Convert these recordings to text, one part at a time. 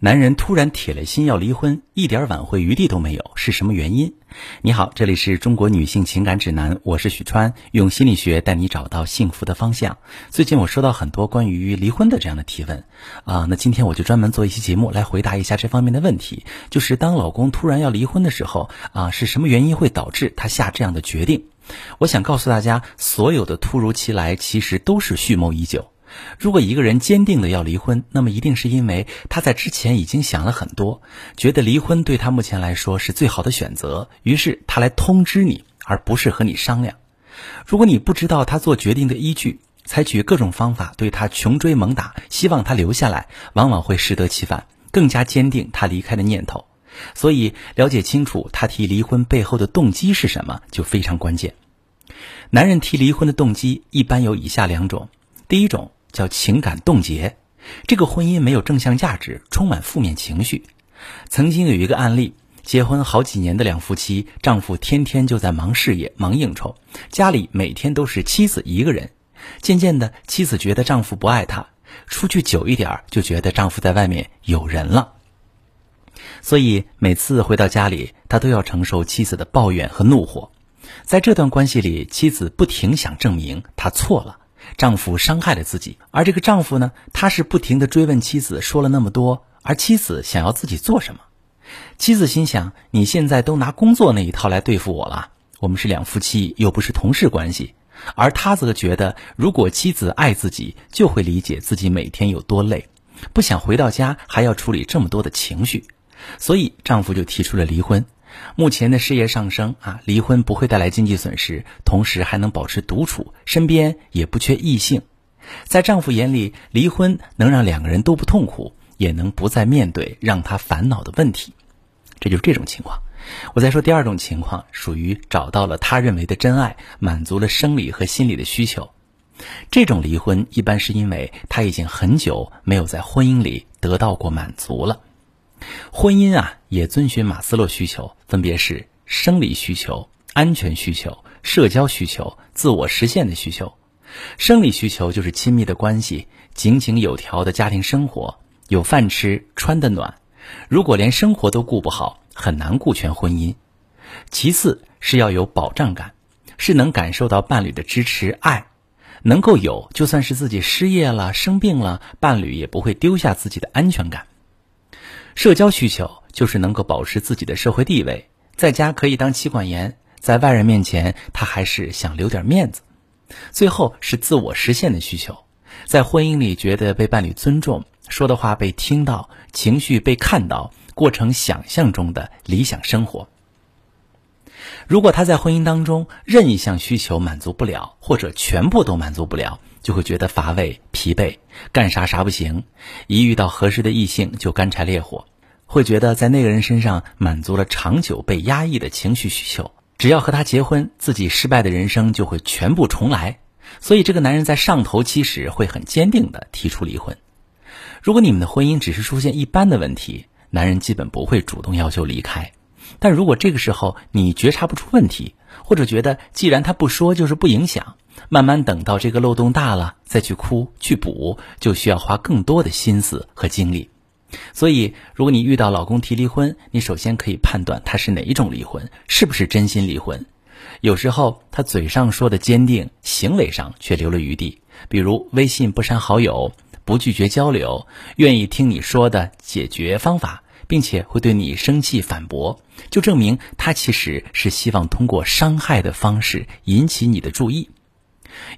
男人突然铁了心要离婚，一点挽回余地都没有，是什么原因？你好，这里是中国女性情感指南，我是许川，用心理学带你找到幸福的方向。最近我收到很多关于离婚的这样的提问啊，那今天我就专门做一期节目来回答一下这方面的问题。就是当老公突然要离婚的时候啊，是什么原因会导致他下这样的决定？我想告诉大家，所有的突如其来其实都是蓄谋已久。如果一个人坚定的要离婚，那么一定是因为他在之前已经想了很多，觉得离婚对他目前来说是最好的选择，于是他来通知你，而不是和你商量。如果你不知道他做决定的依据，采取各种方法对他穷追猛打，希望他留下来，往往会适得其反，更加坚定他离开的念头。所以，了解清楚他提离婚背后的动机是什么，就非常关键。男人提离婚的动机一般有以下两种，第一种。叫情感冻结，这个婚姻没有正向价值，充满负面情绪。曾经有一个案例，结婚好几年的两夫妻，丈夫天天就在忙事业、忙应酬，家里每天都是妻子一个人。渐渐的，妻子觉得丈夫不爱她，出去久一点就觉得丈夫在外面有人了。所以每次回到家里，她都要承受妻子的抱怨和怒火。在这段关系里，妻子不停想证明她错了。丈夫伤害了自己，而这个丈夫呢，他是不停的追问妻子说了那么多，而妻子想要自己做什么？妻子心想：你现在都拿工作那一套来对付我了，我们是两夫妻，又不是同事关系。而他则觉得，如果妻子爱自己，就会理解自己每天有多累，不想回到家还要处理这么多的情绪，所以丈夫就提出了离婚。目前的事业上升啊，离婚不会带来经济损失，同时还能保持独处，身边也不缺异性。在丈夫眼里，离婚能让两个人都不痛苦，也能不再面对让他烦恼的问题。这就是这种情况。我再说第二种情况，属于找到了他认为的真爱，满足了生理和心理的需求。这种离婚一般是因为他已经很久没有在婚姻里得到过满足了。婚姻啊，也遵循马斯洛需求，分别是生理需求、安全需求、社交需求、自我实现的需求。生理需求就是亲密的关系、井井有条的家庭生活、有饭吃、穿得暖。如果连生活都顾不好，很难顾全婚姻。其次是要有保障感，是能感受到伴侣的支持、爱，能够有，就算是自己失业了、生病了，伴侣也不会丢下自己的安全感。社交需求就是能够保持自己的社会地位，在家可以当妻管严，在外人面前他还是想留点面子。最后是自我实现的需求，在婚姻里觉得被伴侣尊重，说的话被听到，情绪被看到，过成想象中的理想生活。如果他在婚姻当中任一项需求满足不了，或者全部都满足不了，就会觉得乏味、疲惫，干啥啥不行。一遇到合适的异性就干柴烈火，会觉得在那个人身上满足了长久被压抑的情绪需求。只要和他结婚，自己失败的人生就会全部重来。所以，这个男人在上头期时会很坚定地提出离婚。如果你们的婚姻只是出现一般的问题，男人基本不会主动要求离开。但如果这个时候你觉察不出问题，或者觉得既然他不说就是不影响。慢慢等到这个漏洞大了，再去哭去补，就需要花更多的心思和精力。所以，如果你遇到老公提离婚，你首先可以判断他是哪一种离婚，是不是真心离婚。有时候他嘴上说的坚定，行为上却留了余地，比如微信不删好友，不拒绝交流，愿意听你说的解决方法，并且会对你生气反驳，就证明他其实是希望通过伤害的方式引起你的注意。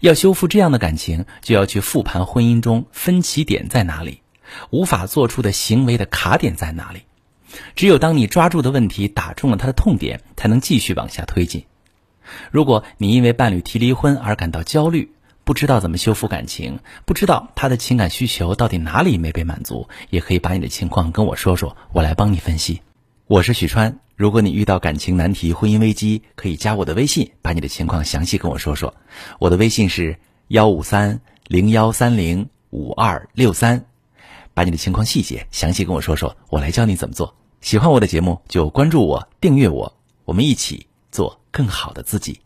要修复这样的感情，就要去复盘婚姻中分歧点在哪里，无法做出的行为的卡点在哪里。只有当你抓住的问题打中了他的痛点，才能继续往下推进。如果你因为伴侣提离婚而感到焦虑，不知道怎么修复感情，不知道他的情感需求到底哪里没被满足，也可以把你的情况跟我说说，我来帮你分析。我是许川。如果你遇到感情难题、婚姻危机，可以加我的微信，把你的情况详细跟我说说。我的微信是幺五三零幺三零五二六三，把你的情况细节详细跟我说说，我来教你怎么做。喜欢我的节目就关注我、订阅我，我们一起做更好的自己。